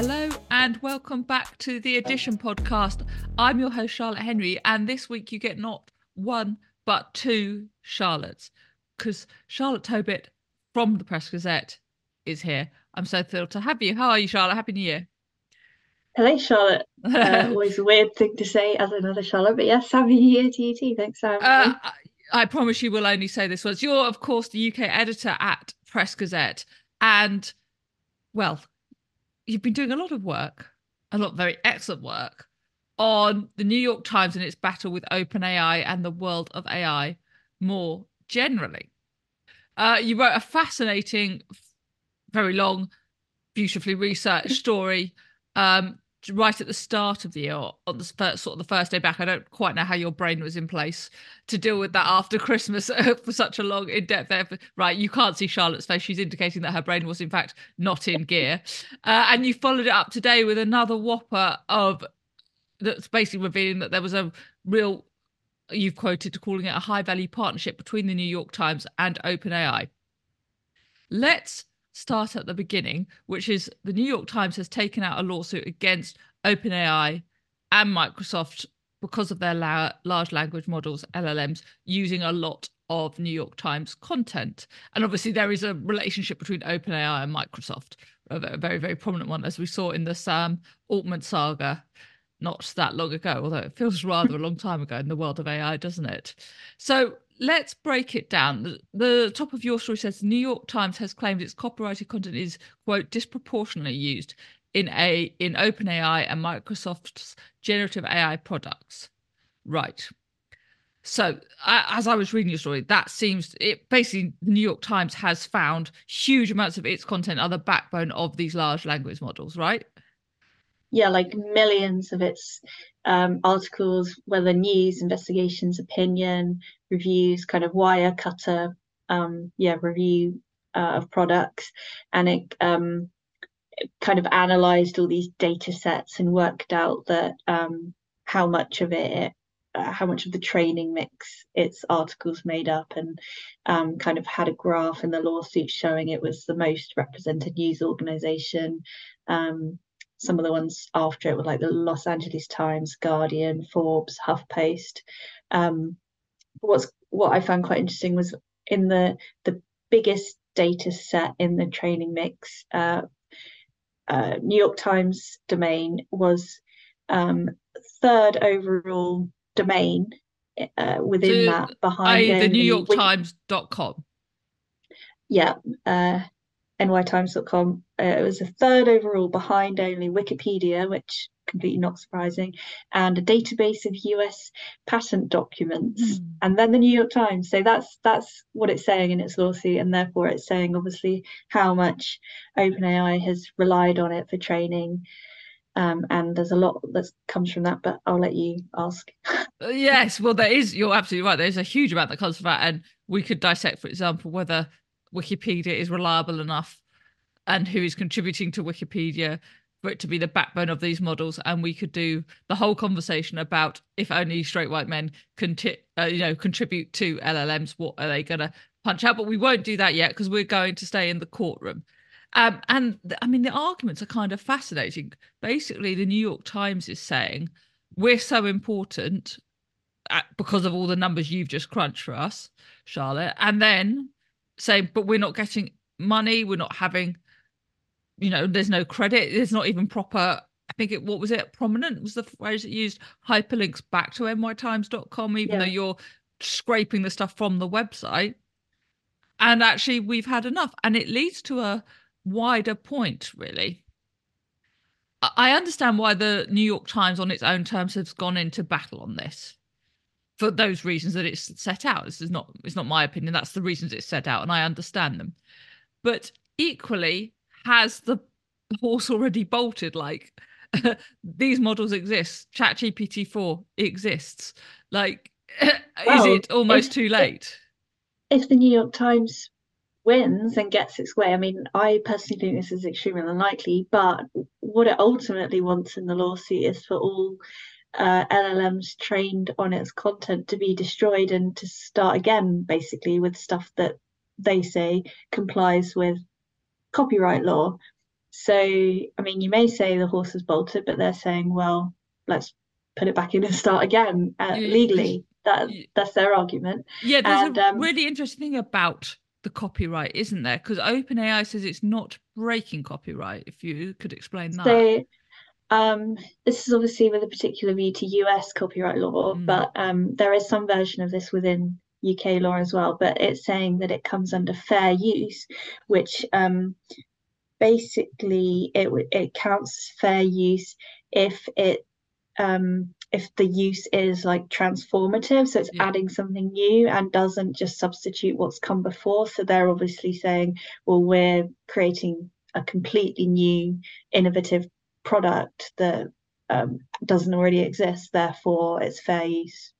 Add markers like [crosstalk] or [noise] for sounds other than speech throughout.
Hello and welcome back to the Addition podcast. I'm your host, Charlotte Henry, and this week you get not one but two Charlottes because Charlotte Tobitt from the Press Gazette is here. I'm so thrilled to have you. How are you, Charlotte? Happy New Year. Hello, Charlotte. Uh, [laughs] always a weird thing to say as another Charlotte, but yes, happy New Year to you too. Thanks having uh. I promise you will only say this once. You're, of course, the UK editor at Press Gazette, and well, you've been doing a lot of work, a lot very excellent work on the New York Times and its battle with OpenAI and the world of AI more generally. Uh, you wrote a fascinating, very long, beautifully researched story um, right at the start of the year, on the first, sort of the first day back. I don't quite know how your brain was in place to deal with that after [laughs] Christmas for such a long, in-depth effort. Right, you can't see Charlotte's face; she's indicating that her brain was in fact not in gear. [laughs] Uh, and you followed it up today with another whopper of that's basically revealing that there was a real. You've quoted to calling it a high-value partnership between the New York Times and OpenAI. Let's start at the beginning, which is the New York Times has taken out a lawsuit against OpenAI and Microsoft because of their la- large language models, LLMs, using a lot of New York Times content. And obviously, there is a relationship between OpenAI and Microsoft, a very, very prominent one, as we saw in the Sam um, Altman saga not that long ago, although it feels rather a long time ago in the world of AI, doesn't it? So let's break it down. The, the, top of your story says the New York Times has claimed its copyrighted content is quote disproportionately used in a in OpenAI and Microsoft's generative AI products. Right. So as I was reading your story, that seems it basically the New York Times has found huge amounts of its content are the backbone of these large language models, right? Yeah, like millions of its um, articles, whether news, investigations, opinion, reviews, kind of Wirecutter, um, yeah, review uh, of products, and it, um, it, kind of analyzed all these data sets and worked out that um, how much of it, uh, how much of the training mix its articles made up, and um, kind of had a graph in the lawsuit showing it was the most represented news organization. Um, some of the ones after it were like the Los Angeles Times, Guardian, Forbes, HuffPost. Um, what's what I found quite interesting was in the the biggest data set in the training mix, uh, uh, New York Times domain was um, third overall domain uh, within so, that behind I, the New York Times.com. Yeah, uh, nytimes.com. Uh, it was a third overall behind only Wikipedia, which completely not surprising, and a database of US patent documents, mm. and then the New York Times. So that's that's what it's saying in its lawsuit, and therefore it's saying obviously how much OpenAI has relied on it for training. Um, and there's a lot that comes from that, but I'll let you ask. Uh, yes, well, there is. You're absolutely right. There's a huge amount that comes from that, and we could dissect, for example, whether Wikipedia is reliable enough and who is contributing to Wikipedia for it to be the backbone of these models and we could do the whole conversation about if only straight white men conti- uh, you know contribute to llms what are they going to punch out? But we won't do that yet because we're going to stay in the courtroom. Um, and th- i mean the arguments are kind of fascinating. Basically the new york times is saying we're so important at, because of all the numbers you've just crunched for us charlotte. And then saying but we're not getting money we're not having you know, there's no credit. There's not even proper. I think it. What was it? Prominent was the phrase it used. Hyperlinks back to nytimes.com, even yeah. though you're scraping the stuff from the website. And actually, we've had enough, and it leads to a wider point, really. I understand why the New York Times, on its own terms, has gone into battle on this for those reasons that it's set out. This is not it's not my opinion. That's the reasons it's set out, and I understand them. But equally, has the horse already bolted? Like [laughs] these models exist. ChatGPT four exists. Like, [clears throat] well, is it almost if, too late? If, if the New York Times wins and gets its way, I mean, I personally think this is extremely unlikely. But what it ultimately wants in the lawsuit is for all uh, LLMs trained on its content to be destroyed and to start again, basically, with stuff that they say complies with copyright law. so, I mean, you may say the horse has bolted, but they're saying, well, let's put it back in and start again uh, legally. That that's their argument. Yeah, there's and, a um, really interesting thing about the copyright, isn't there? Because OpenAI says it's not breaking copyright. If you could explain that. So, um, this is obviously with a particular view to US copyright law, mm. but um, there is some version of this within UK law as well. But it's saying that it comes under fair use, which um, basically it it counts fair use if it um, if the use is like transformative so it's yeah. adding something new and doesn't just substitute what's come before so they're obviously saying well we're creating a completely new innovative product that um, doesn't already exist therefore it's fair use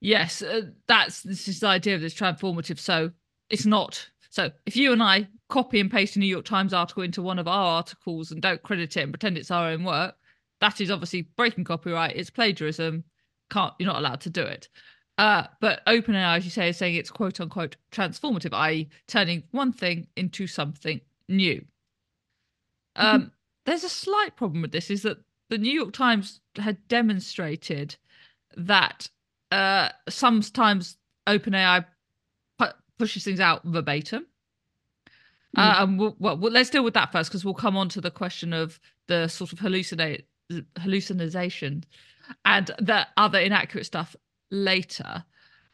yes uh, that's this is the idea of this transformative so it's not so if you and i copy and paste a new york times article into one of our articles and don't credit it and pretend it's our own work that is obviously breaking copyright. It's plagiarism. Can't you're not allowed to do it. Uh, but OpenAI, as you say, is saying it's quote unquote transformative, i.e., turning one thing into something new. Um, there's a slight problem with this: is that the New York Times had demonstrated that uh, sometimes OpenAI pu- pushes things out verbatim. Mm. Uh, and we'll, well, let's deal with that first because we'll come on to the question of the sort of hallucinate hallucination and the other inaccurate stuff later.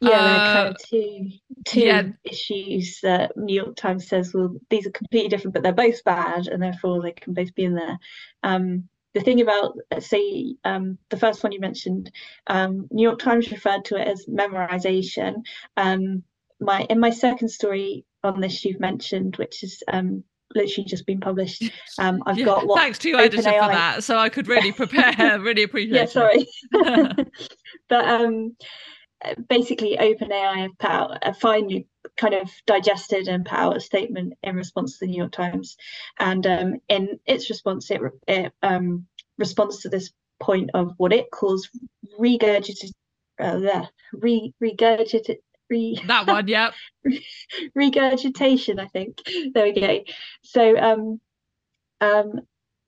Yeah, uh, there are kind of two two yeah. issues that New York Times says, well, these are completely different, but they're both bad, and therefore they can both be in there. Um, the thing about, say, um, the first one you mentioned, um, New York Times referred to it as memorization. Um, my in my second story on this you've mentioned, which is um, literally just been published. [laughs] Um, I've yeah, got what thanks to you, editor, for that, so I could really prepare. [laughs] really appreciate. yeah, sorry. [laughs] but um, basically, OpenAI have put out a finally kind of digested and put out a statement in response to the New York Times, and um, in its response, it, it um, responds to this point of what it calls regurgitated. Uh, re, regurgitated re [laughs] that one, yeah. regurgitation, I think. There we go. So um um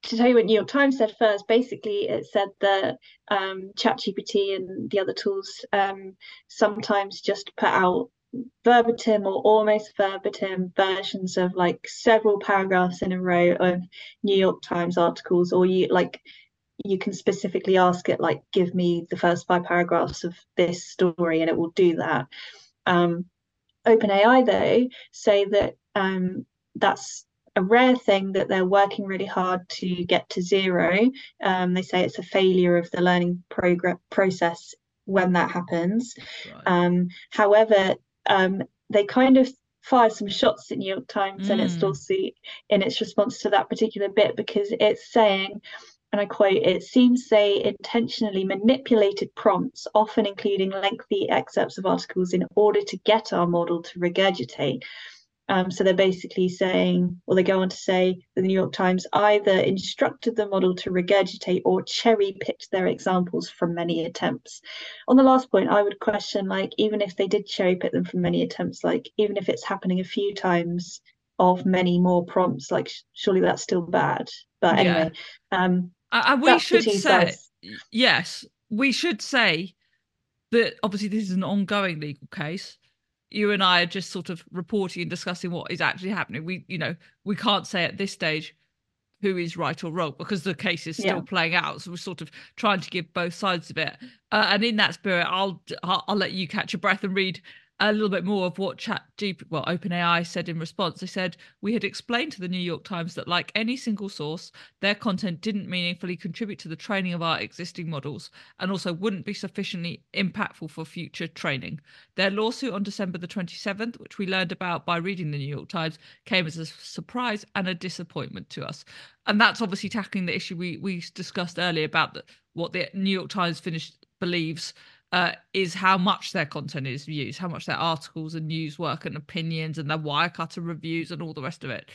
to tell you what New York Times said first, basically it said that um, ChatGPT and the other tools um, sometimes just put out verbatim or almost verbatim versions of like several paragraphs in a row of New York Times articles, or you like you can specifically ask it like give me the first five paragraphs of this story and it will do that. Um, OpenAI, though, say that um, that's a rare thing that they're working really hard to get to zero. Um, they say it's a failure of the learning progress process when that happens. Right. Um, however, um, they kind of fire some shots at New York Times mm. and its lawsuit in its response to that particular bit because it's saying and I quote, it seems they intentionally manipulated prompts, often including lengthy excerpts of articles, in order to get our model to regurgitate. Um, so they're basically saying, or they go on to say, that the New York Times either instructed the model to regurgitate or cherry picked their examples from many attempts. On the last point, I would question, like, even if they did cherry pick them from many attempts, like, even if it's happening a few times of many more prompts, like, surely that's still bad. But anyway, yeah. um, we should say, yes, we should say that obviously this is an ongoing legal case. You and I are just sort of reporting and discussing what is actually happening. We, you know, we can't say at this stage who is right or wrong because the case is still yeah. playing out. So we're sort of trying to give both sides of it. Uh, and in that spirit, I'll, I'll I'll let you catch your breath and read a little bit more of what Chat Deep, well, OpenAI said in response. They said we had explained to the New York Times that, like any single source, their content didn't meaningfully contribute to the training of our existing models, and also wouldn't be sufficiently impactful for future training. Their lawsuit on December the 27th, which we learned about by reading the New York Times, came as a surprise and a disappointment to us. And that's obviously tackling the issue we we discussed earlier about the, what the New York Times finished believes uh, is how much their content is used, how much their articles and news work and opinions and their Wirecutter reviews and all the rest of it.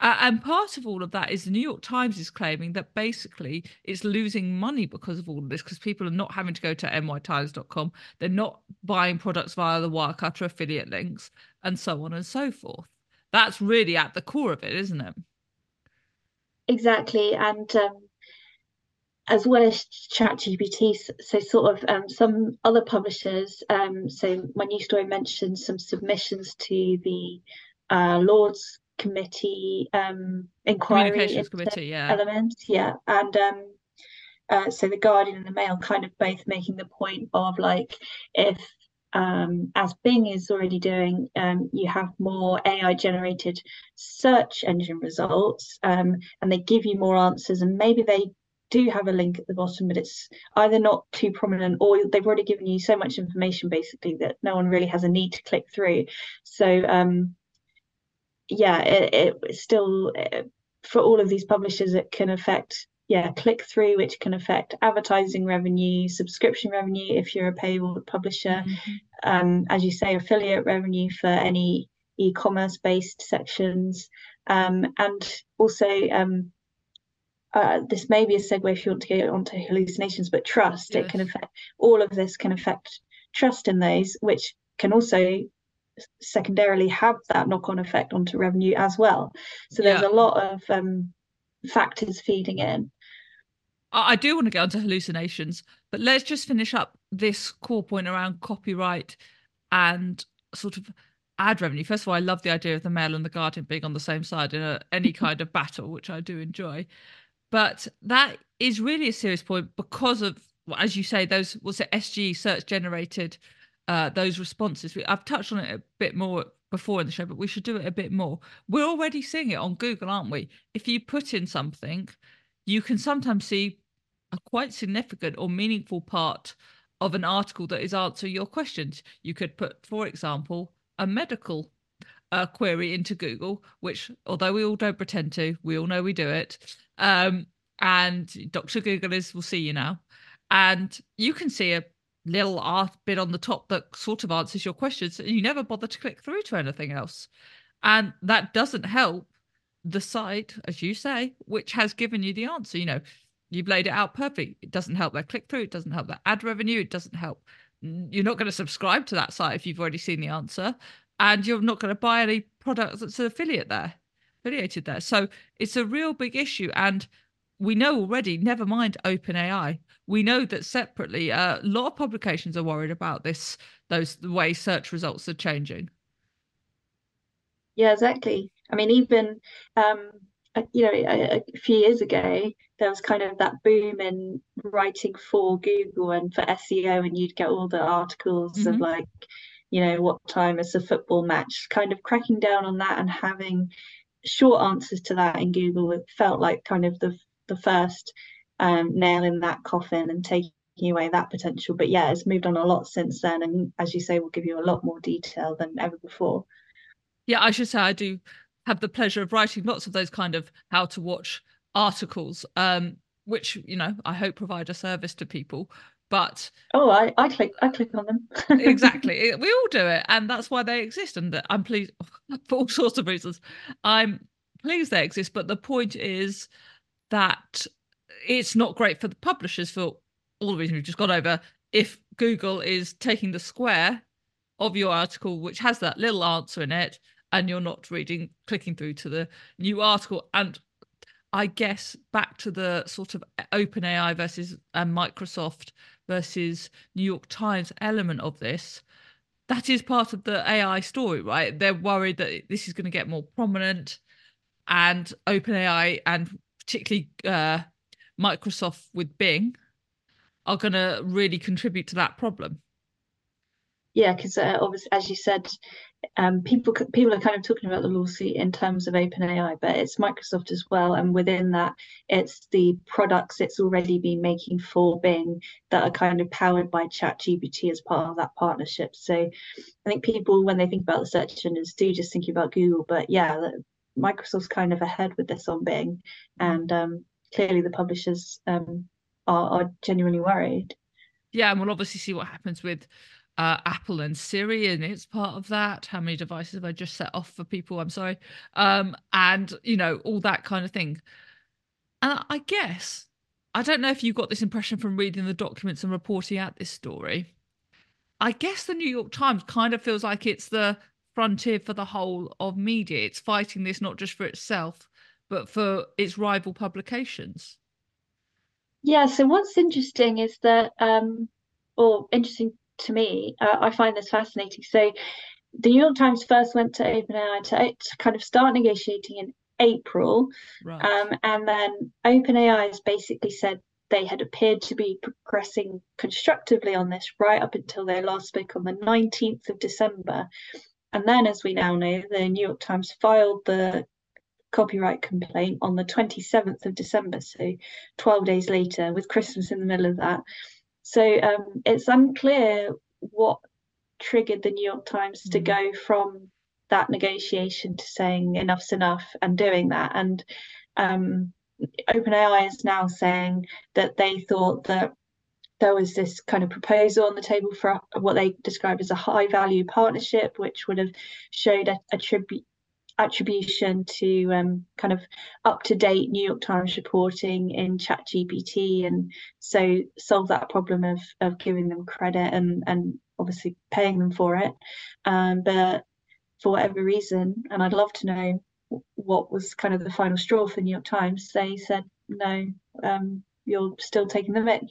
Uh, and part of all of that is the New York Times is claiming that basically it's losing money because of all of this, because people are not having to go to nytimes.com, they're not buying products via the Wirecutter affiliate links, and so on and so forth. That's really at the core of it, isn't it? exactly. And um, as well as ChatGPT, so sort of um, some other publishers. Um, so my news story mentioned some submissions to the uh, Lords Committee um, inquiry Communications Committee, yeah. elements, yeah, and um, uh, so the Guardian and the Mail kind of both making the point of like if um, as Bing is already doing, um, you have more AI generated search engine results um, and they give you more answers and maybe they do have a link at the bottom, but it's either not too prominent or they've already given you so much information basically that no one really has a need to click through. So um, yeah, it, it still it, for all of these publishers, it can affect yeah click through, which can affect advertising revenue, subscription revenue if you're a paywall publisher, mm-hmm. um, as you say, affiliate revenue for any e-commerce based sections, um, and also um, uh, this may be a segue if you want to get onto hallucinations, but trust yes. it can affect all of this can affect trust in those, which can also secondarily have that knock-on effect onto revenue as well. So there's yeah. a lot of um, factors feeding in. I do want to get onto hallucinations, but let's just finish up this core point around copyright and sort of ad revenue. First of all, I love the idea of the Mail and the Guardian being on the same side in a, any [laughs] kind of battle, which I do enjoy. But that is really a serious point because of, as you say, those what's it SG search generated uh, those responses. I've touched on it a bit more before in the show, but we should do it a bit more. We're already seeing it on Google, aren't we? If you put in something, you can sometimes see a quite significant or meaningful part of an article that is answering your questions. You could put, for example, a medical uh, query into Google, which, although we all don't pretend to, we all know we do it. Um, and Dr. Google is, will see you now. And you can see a little art bit on the top that sort of answers your questions. And You never bother to click through to anything else. And that doesn't help the site, as you say, which has given you the answer. You know, you've laid it out perfectly. It doesn't help their click through. It doesn't help their ad revenue. It doesn't help. You're not going to subscribe to that site if you've already seen the answer. And you're not going to buy any products that's an affiliate there, affiliated there. So it's a real big issue. And we know already, never mind OpenAI, we know that separately, uh, a lot of publications are worried about this, those the way search results are changing. Yeah, exactly. I mean, even um, you know, a, a, few years ago, there was kind of that boom in writing for Google and for SEO, and you'd get all the articles mm-hmm. of like, you know, what time is the football match? Kind of cracking down on that and having short answers to that in Google. It felt like kind of the the first um, nail in that coffin and taking away that potential. But yeah, it's moved on a lot since then, and as you say, we'll give you a lot more detail than ever before. Yeah, I should say I do have the pleasure of writing lots of those kind of how to watch articles, um, which you know I hope provide a service to people. But oh, I, I click I click on them [laughs] exactly. We all do it, and that's why they exist. And I'm pleased [laughs] for all sorts of reasons. I'm pleased they exist, but the point is that it's not great for the publishers for all the reasons we've just gone over. If Google is taking the square of your article, which has that little answer in it, and you're not reading, clicking through to the new article. And I guess back to the sort of OpenAI versus and Microsoft versus New York Times element of this. That is part of the AI story, right? They're worried that this is going to get more prominent, and OpenAI and particularly uh, Microsoft with Bing are going to really contribute to that problem. Yeah, because uh, obviously, as you said, um, people people are kind of talking about the lawsuit in terms of OpenAI, but it's Microsoft as well, and within that, it's the products it's already been making for Bing that are kind of powered by ChatGPT as part of that partnership. So, I think people, when they think about the search engines, do just think about Google, but yeah, Microsoft's kind of ahead with this on Bing, and um, clearly the publishers um, are, are genuinely worried. Yeah, and we'll obviously see what happens with uh, Apple and Siri, and it's part of that. How many devices have I just set off for people? I'm sorry. Um, and you know all that kind of thing. And I guess I don't know if you got this impression from reading the documents and reporting out this story. I guess the New York Times kind of feels like it's the frontier for the whole of media. It's fighting this not just for itself, but for its rival publications. Yeah, so what's interesting is that, um, or interesting to me, uh, I find this fascinating. So the New York Times first went to OpenAI to, to kind of start negotiating in April. Right. Um, and then OpenAI has basically said they had appeared to be progressing constructively on this right up until they last spoke on the 19th of December. And then, as we now know, the New York Times filed the copyright complaint on the 27th of December, so 12 days later, with Christmas in the middle of that. So um, it's unclear what triggered the New York Times mm. to go from that negotiation to saying enough's enough and doing that. And um, OpenAI is now saying that they thought that there was this kind of proposal on the table for what they describe as a high value partnership, which would have showed a, a tribute attribution to um, kind of up to date New York Times reporting in ChatGPT, and so solve that problem of of giving them credit and and obviously paying them for it. Um, but for whatever reason, and I'd love to know what was kind of the final straw for New York Times. They said no, um, you're still taking the mic.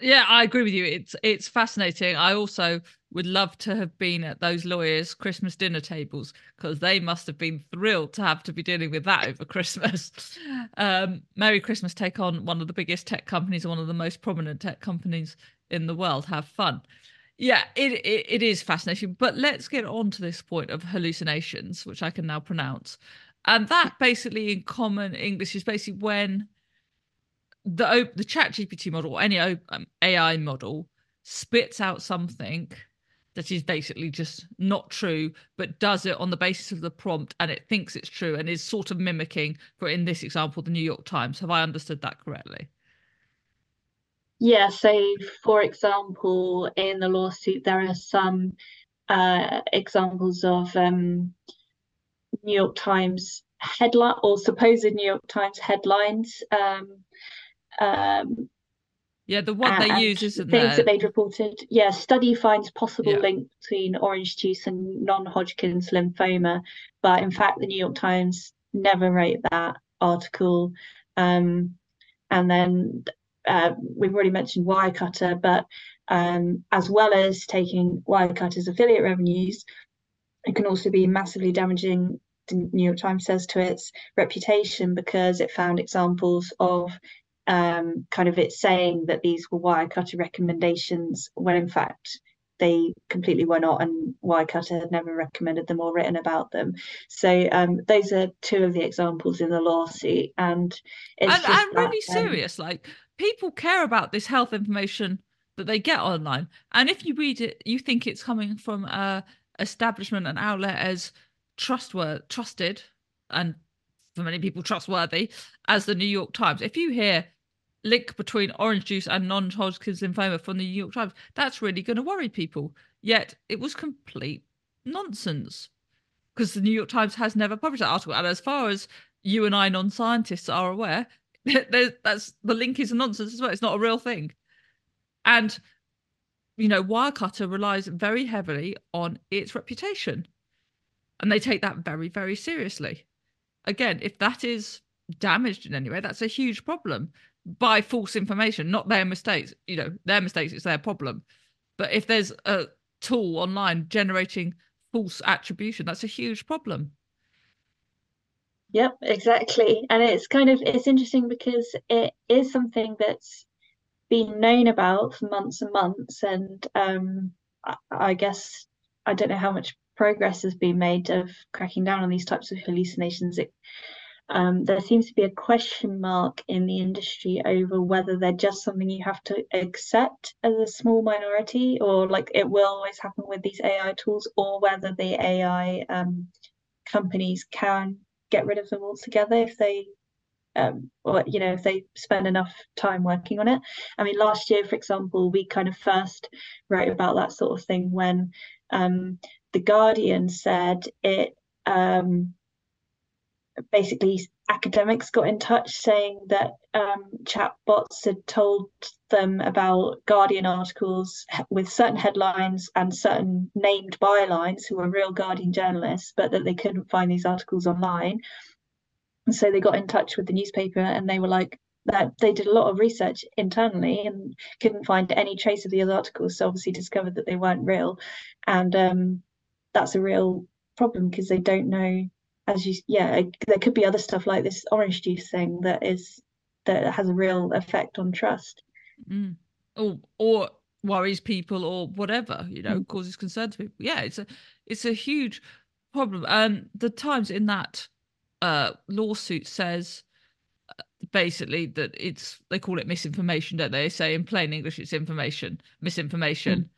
Yeah, I agree with you. It's it's fascinating. I also would love to have been at those lawyers' Christmas dinner tables because they must have been thrilled to have to be dealing with that over [laughs] Christmas. Um, Merry Christmas take on one of the biggest tech companies, one of the most prominent tech companies in the world. Have fun. Yeah, it, it, it is fascinating. But let's get on to this point of hallucinations, which I can now pronounce. And that basically, in common English, is basically when the the Chat GPT model or any um, AI model spits out something that is basically just not true, but does it on the basis of the prompt and it thinks it's true and is sort of mimicking, for in this example, the New York Times. Have I understood that correctly? Yeah, so for example, in the lawsuit, there are some uh, examples of um, New York Times headline or supposed New York Times headlines. Um, um, yeah, the one they use isn't things there? that they'd reported. Yeah, study finds possible yeah. link between orange juice and non-Hodgkin's lymphoma, but in fact, the New York Times never wrote that article. Um, and then uh, we've already mentioned Wirecutter, but um, as well as taking Wirecutter's affiliate revenues, it can also be massively damaging. The New York Times says to its reputation because it found examples of um, kind of it saying that these were Wirecutter recommendations when in fact they completely were not, and Wirecutter had never recommended them or written about them. So um, those are two of the examples in the lawsuit, and it's and, and really um, serious. Like people care about this health information that they get online, and if you read it, you think it's coming from a establishment, an outlet as trustworthy, trusted, and for many people trustworthy as the New York Times. If you hear link between orange juice and non-Hodgkin's lymphoma from the New York Times, that's really going to worry people. Yet it was complete nonsense because the New York Times has never published that article. And as far as you and I, non-scientists, are aware, [laughs] that's the link is nonsense as well. It's not a real thing. And you know, Wirecutter relies very heavily on its reputation, and they take that very, very seriously. Again, if that is damaged in any way, that's a huge problem by false information, not their mistakes. You know, their mistakes, it's their problem. But if there's a tool online generating false attribution, that's a huge problem. Yep, exactly. And it's kind of it's interesting because it is something that's been known about for months and months. And um, I, I guess I don't know how much progress has been made of cracking down on these types of hallucinations. It um, there seems to be a question mark in the industry over whether they're just something you have to accept as a small minority, or like it will always happen with these AI tools, or whether the AI um, companies can get rid of them altogether if they um, or you know if they spend enough time working on it. I mean last year for example we kind of first wrote about that sort of thing when um, the guardian said it um, basically academics got in touch saying that um, chatbots had told them about Guardian articles with certain headlines and certain named bylines who were real Guardian journalists, but that they couldn't find these articles online. And so they got in touch with the newspaper and they were like, that they did a lot of research internally and couldn't find any trace of the other articles. So obviously discovered that they weren't real. And um, that's a real problem because they don't know, as you, yeah, there could be other stuff like this orange juice thing that is, that has a real effect on trust. Mm. Or, or worries people or whatever, you know, mm. causes concern to people. Yeah, it's a, it's a huge problem. And um, the Times in that uh, lawsuit says uh, basically that it's they call it misinformation, don't they? they say in plain English it's information, misinformation,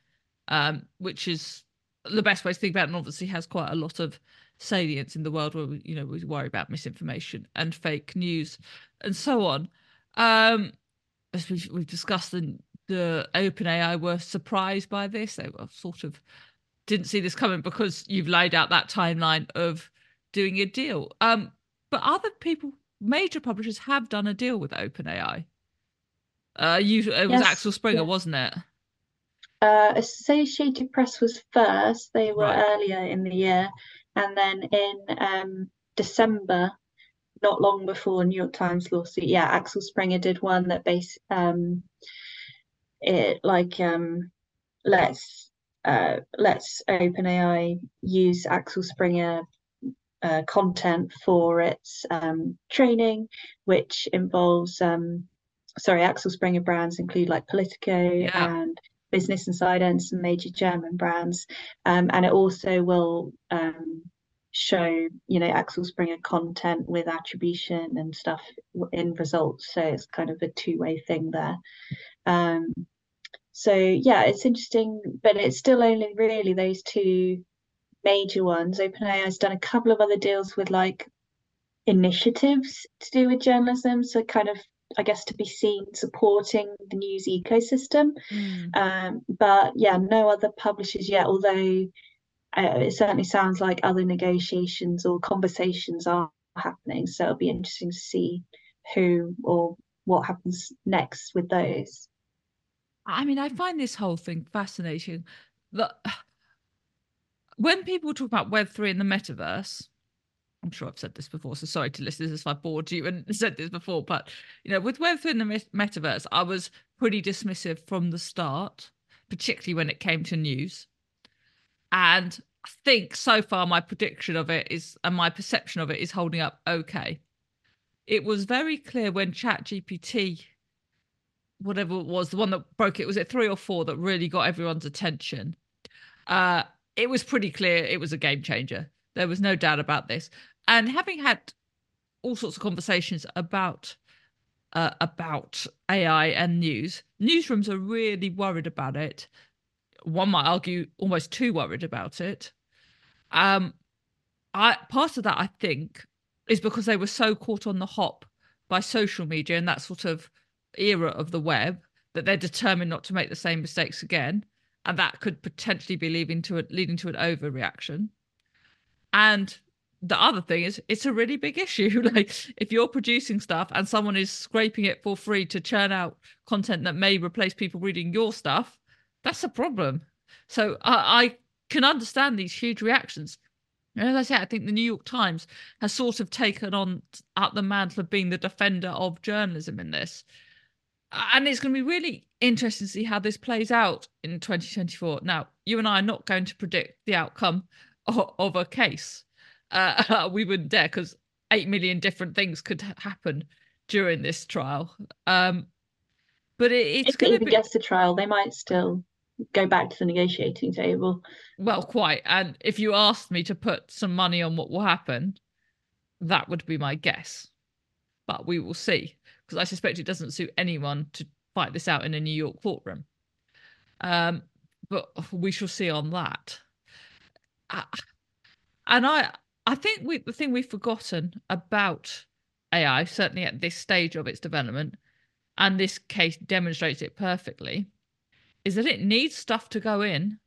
mm. um, which is the best way to think about it, and obviously has quite a lot of salience in the world where we, you know we worry about misinformation and fake news and so on. Um, as we've, we've discussed, the, the OpenAI were surprised by this. They were sort of didn't see this coming because you've laid out that timeline of doing a deal. Um, but other people, major publishers, have done a deal with OpenAI. Uh, you it was yes. Axel Springer, yeah. wasn't it? Uh, Associated Press was first. They were right. earlier in the year, and then in um, December, not long before New York Times lawsuit, yeah, Axel Springer did one that base um, it like um, let's uh, let's OpenAI use Axel Springer uh, content for its um, training, which involves, um, sorry, Axel Springer brands include like Politico yeah. and Business Insider and some major German brands. Um, and it also will um, show, you know, Axel Springer content with attribution and stuff in results. So it's kind of a two way thing there. Um, so yeah, it's interesting, but it's still only really those two major ones. OpenAI has done a couple of other deals with like initiatives to do with journalism, so kind of I guess to be seen supporting the news ecosystem. Mm. Um, but yeah, no other publishers yet. Although uh, it certainly sounds like other negotiations or conversations are happening. So it'll be interesting to see who or what happens next with those. I mean, I find this whole thing fascinating. That [sighs] when people talk about Web3 and the metaverse, I'm sure I've said this before, so sorry to listeners if I bored you and [laughs] said this before, but you know, with Web3 and the metaverse, I was pretty dismissive from the start, particularly when it came to news. And I think so far my prediction of it is and my perception of it is holding up okay. It was very clear when ChatGPT whatever it was, the one that broke it, was it three or four that really got everyone's attention? Uh, it was pretty clear it was a game changer. There was no doubt about this. And having had all sorts of conversations about uh, about AI and news, newsrooms are really worried about it. One might argue almost too worried about it. Um, I part of that I think is because they were so caught on the hop by social media and that sort of era of the web that they're determined not to make the same mistakes again and that could potentially be leading to a, leading to an overreaction and the other thing is it's a really big issue [laughs] like if you're producing stuff and someone is scraping it for free to churn out content that may replace people reading your stuff that's a problem so i, I can understand these huge reactions and as I say, I think the New York Times has sort of taken on up the mantle of being the defender of journalism in this and it's going to be really interesting to see how this plays out in 2024. Now, you and I are not going to predict the outcome of, of a case. Uh, [laughs] we wouldn't dare because 8 million different things could happen during this trial. Um, but it, it's if it even be... gets to trial, they might still go back to the negotiating table. Well, quite. And if you asked me to put some money on what will happen, that would be my guess. But we will see because I suspect it doesn't suit anyone to fight this out in a New York courtroom. Um, but we shall see on that. Uh, and I, I think we, the thing we've forgotten about AI, certainly at this stage of its development, and this case demonstrates it perfectly, is that it needs stuff to go in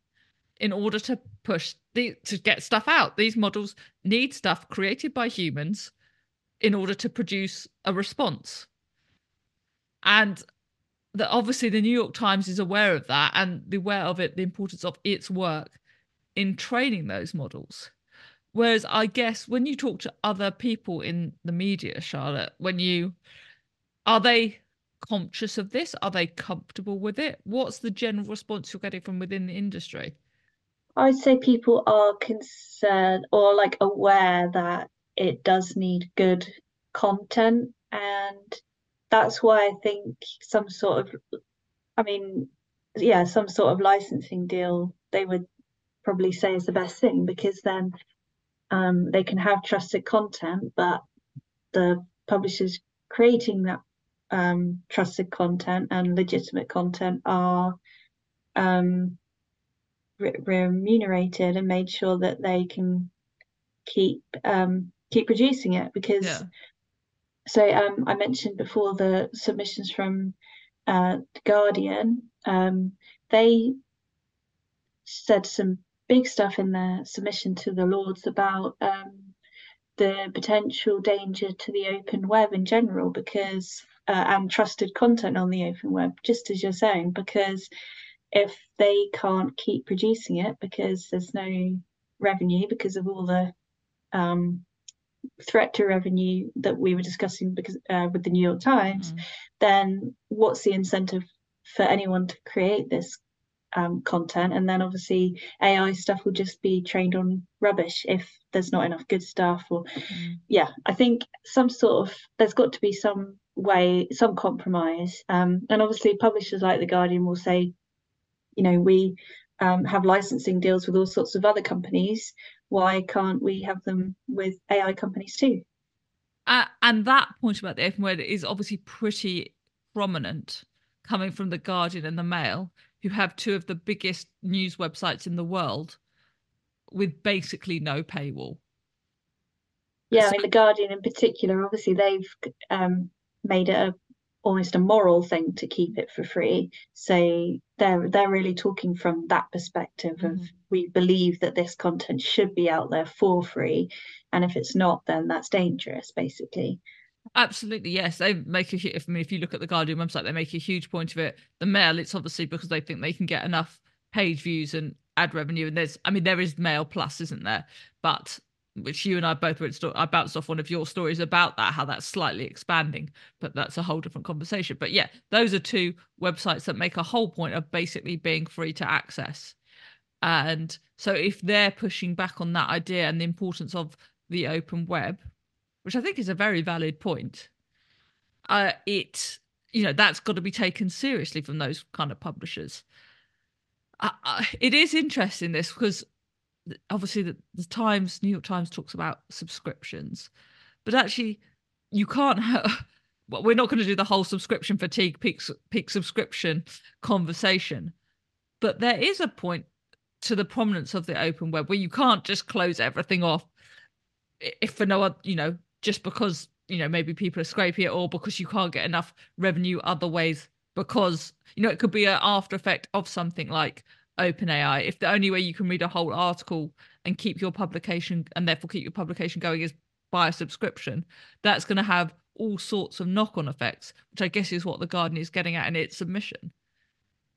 in order to push the to get stuff out. These models need stuff created by humans in order to produce a response and that obviously the New York Times is aware of that and aware of it, the importance of its work in training those models. Whereas I guess when you talk to other people in the media, Charlotte, when you are they conscious of this? Are they comfortable with it? What's the general response you're getting from within the industry? I'd say people are concerned or like aware that it does need good content and that's why I think some sort of I mean yeah some sort of licensing deal they would probably say is the best thing because then um, they can have trusted content but the publishers creating that um, trusted content and legitimate content are um, re- remunerated and made sure that they can keep um, keep producing it because yeah. so um, I mentioned before the submissions from uh, the Guardian um, they said some big stuff in their submission to the Lords about um, the potential danger to the open web in general because uh, and trusted content on the open web, just as you're saying, because if they can't keep producing it because there's no revenue because of all the um, threat to revenue that we were discussing because uh, with the New York Times, mm. then what's the incentive for anyone to create this um, content? And then obviously AI stuff will just be trained on rubbish if there's not enough good stuff. Or mm. yeah, I think some sort of there's got to be some way, some compromise. Um, and obviously, publishers like The Guardian will say, you know, we um, have licensing deals with all sorts of other companies. Why can't we have them with AI companies too? Uh, and that point about the open web is obviously pretty prominent coming from The Guardian and The Mail, who have two of the biggest news websites in the world with basically no paywall. Yeah, so, I mean, The Guardian in particular, obviously, they've um, made it a almost a moral thing to keep it for free. So they're they're really talking from that perspective mm-hmm. of we believe that this content should be out there for free, and if it's not, then that's dangerous, basically. Absolutely, yes. They make a if I mean, if you look at the Guardian website, they make a huge point of it. The Mail, it's obviously because they think they can get enough page views and ad revenue. And there's, I mean, there is Mail Plus, isn't there? But which you and I both went. I bounced off one of your stories about that, how that's slightly expanding, but that's a whole different conversation. But yeah, those are two websites that make a whole point of basically being free to access. And so if they're pushing back on that idea and the importance of the open web, which I think is a very valid point, uh, it you know that's got to be taken seriously from those kind of publishers. Uh, uh, it is interesting this because obviously the, the Times, New York Times talks about subscriptions, but actually you can't have. [laughs] Well, we're not going to do the whole subscription fatigue peak peak subscription conversation, but there is a point to the prominence of the open web where you can't just close everything off if for no other, you know, just because you know maybe people are scraping it or because you can't get enough revenue other ways because you know it could be an after effect of something like OpenAI, if the only way you can read a whole article and keep your publication and therefore keep your publication going is by a subscription, that's going to have all sorts of knock on effects, which I guess is what the Guardian is getting at in its submission.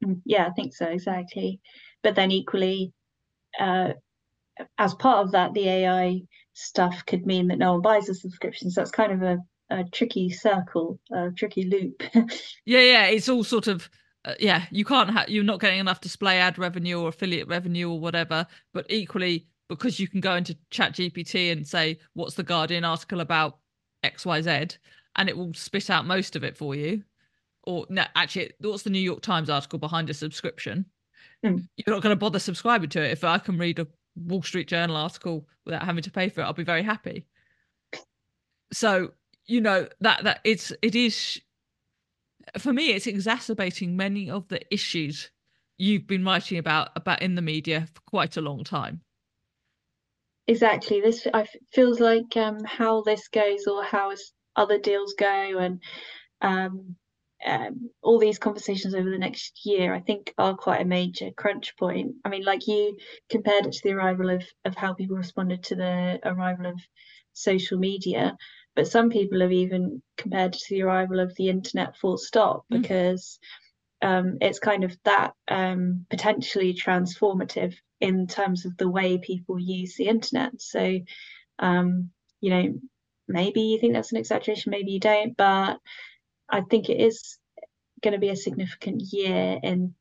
Mm, yeah, I think so, exactly. But then equally, uh, as part of that, the AI stuff could mean that no one buys a subscription. So that's kind of a, a tricky circle, a tricky loop. [laughs] yeah, yeah, it's all sort of uh, yeah, you can't have you're not getting enough display ad revenue or affiliate revenue or whatever. But equally, because you can go into Chat GPT and say, "What's the Guardian article about X Y Z," and it will spit out most of it for you. Or no, actually, what's the New York Times article behind a subscription? Mm. You're not going to bother subscribing to it. If I can read a Wall Street Journal article without having to pay for it, I'll be very happy. So you know that that it's it is for me, it's exacerbating many of the issues you've been writing about about in the media for quite a long time. Exactly. This I feels like um, how this goes or how other deals go and um, um, all these conversations over the next year, I think, are quite a major crunch point. I mean, like you compared it to the arrival of of how people responded to the arrival of social media. But some people have even compared it to the arrival of the internet full stop mm. because um, it's kind of that um, potentially transformative in terms of the way people use the internet. So, um, you know, maybe you think that's an exaggeration, maybe you don't, but I think it is going to be a significant year in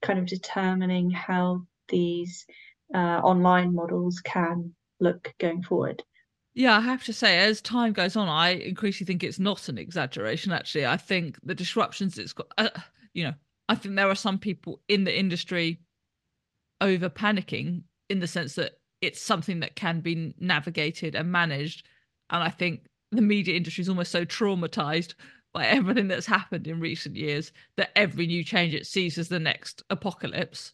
kind of determining how these uh, online models can look going forward. Yeah, I have to say, as time goes on, I increasingly think it's not an exaggeration. Actually, I think the disruptions it's got, uh, you know, I think there are some people in the industry over panicking in the sense that it's something that can be navigated and managed. And I think the media industry is almost so traumatized everything that's happened in recent years that every new change it sees as the next apocalypse.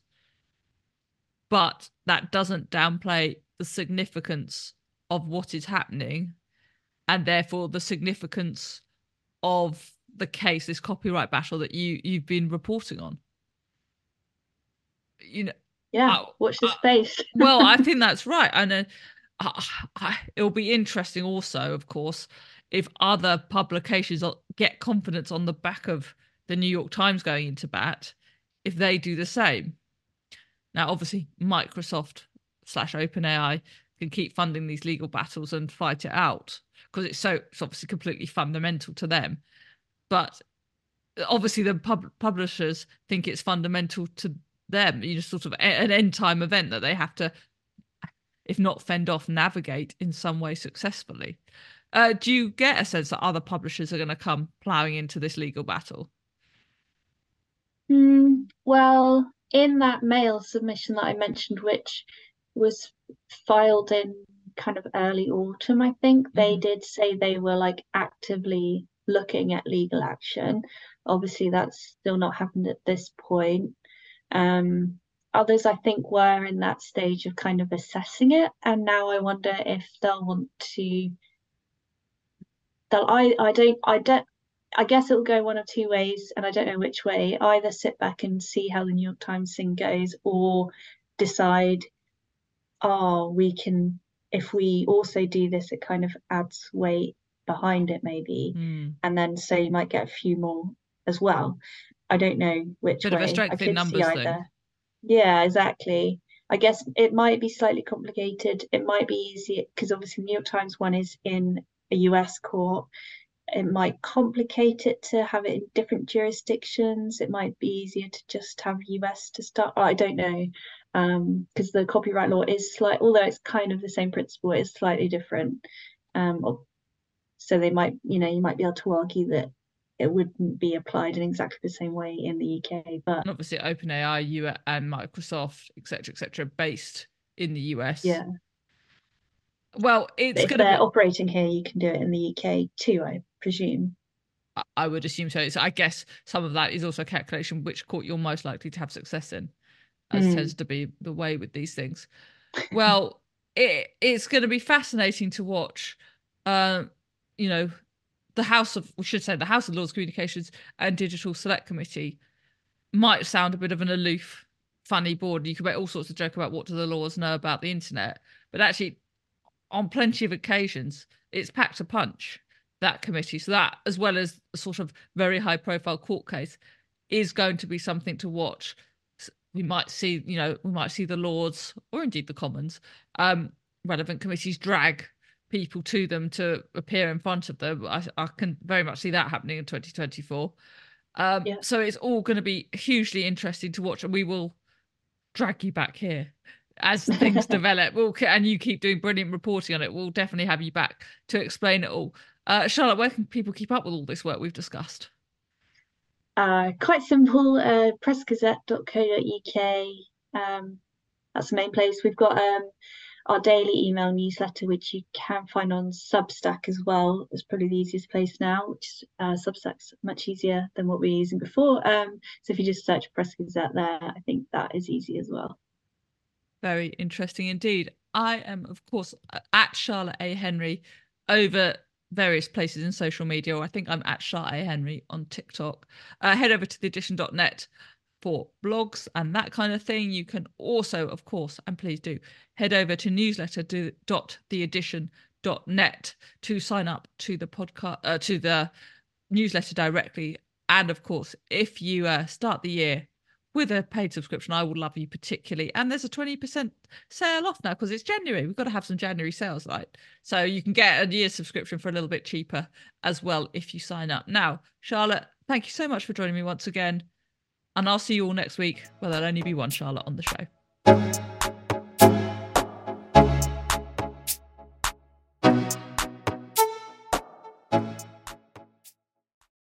But that doesn't downplay the significance of what is happening and therefore the significance of the case this copyright battle that you you've been reporting on. You know yeah uh, watch this space. [laughs] well i think that's right. And uh, I, it'll be interesting also of course if other publications get confidence on the back of the new york times going into bat if they do the same. Now obviously microsoft slash openai can keep funding these legal battles and fight it out because it's so it's obviously completely fundamental to them. But uh, obviously the pub- publishers think it's fundamental to them you know sort of a- an end time event that they have to if not fend off navigate in some way successfully uh, do you get a sense that other publishers are going to come ploughing into this legal battle mm, well in that mail submission that i mentioned which was filed in kind of early autumn, I think. Mm-hmm. They did say they were like actively looking at legal action. Obviously, that's still not happened at this point. Um, others, I think, were in that stage of kind of assessing it, and now I wonder if they'll want to. I. I don't. I don't. I guess it will go one of two ways, and I don't know which way. Either sit back and see how the New York Times thing goes, or decide oh, we can, if we also do this, it kind of adds weight behind it, maybe. Mm. And then so you might get a few more as well. I don't know which Bit way. of a strength in numbers thing. Yeah, exactly. I guess it might be slightly complicated. It might be easier because obviously New York Times one is in a US court. It might complicate it to have it in different jurisdictions. It might be easier to just have US to start. I don't know because um, the copyright law is slight, although it's kind of the same principle, it's slightly different. Um, so they might, you know, you might be able to argue that it wouldn't be applied in exactly the same way in the UK. But and obviously, OpenAI, you and Microsoft, etc., etc., based in the US. Yeah. Well, it's if they're be... operating here, you can do it in the UK too, I presume. I would assume so. So I guess some of that is also a calculation which court you're most likely to have success in as mm. tends to be the way with these things. Well, [laughs] it it's going to be fascinating to watch. Uh, you know, the House of we should say the House of Lords Communications and Digital Select Committee might sound a bit of an aloof, funny board. You could make all sorts of joke about what do the laws know about the internet, but actually, on plenty of occasions, it's packed a punch. That committee, so that as well as a sort of very high profile court case, is going to be something to watch we might see, you know, we might see the Lords or indeed the Commons, um, relevant committees drag people to them to appear in front of them. I, I can very much see that happening in 2024. Um, yeah. So it's all going to be hugely interesting to watch, and we will drag you back here as things develop. We'll and you keep doing brilliant reporting on it. We'll definitely have you back to explain it all. Uh, Charlotte, where can people keep up with all this work we've discussed? Uh, quite simple, uh, pressgazette.co.uk. Um, that's the main place. We've got um, our daily email newsletter, which you can find on Substack as well. It's probably the easiest place now, which uh, Substack's much easier than what we were using before. Um, so if you just search Press Gazette there, I think that is easy as well. Very interesting indeed. I am, of course, at Charlotte A. Henry over various places in social media, or I think I'm at Charlotte A. Henry on TikTok. Uh, head over to theaddition.net for blogs and that kind of thing. You can also, of course, and please do, head over to newsletter.theaddition.net to sign up to the podcast, uh, to the newsletter directly. And of course, if you uh, start the year with a paid subscription, I will love you particularly. And there's a 20% sale off now because it's January. We've got to have some January sales, right? So you can get a year subscription for a little bit cheaper as well if you sign up. Now, Charlotte, thank you so much for joining me once again. And I'll see you all next week. Well, there'll only be one Charlotte on the show.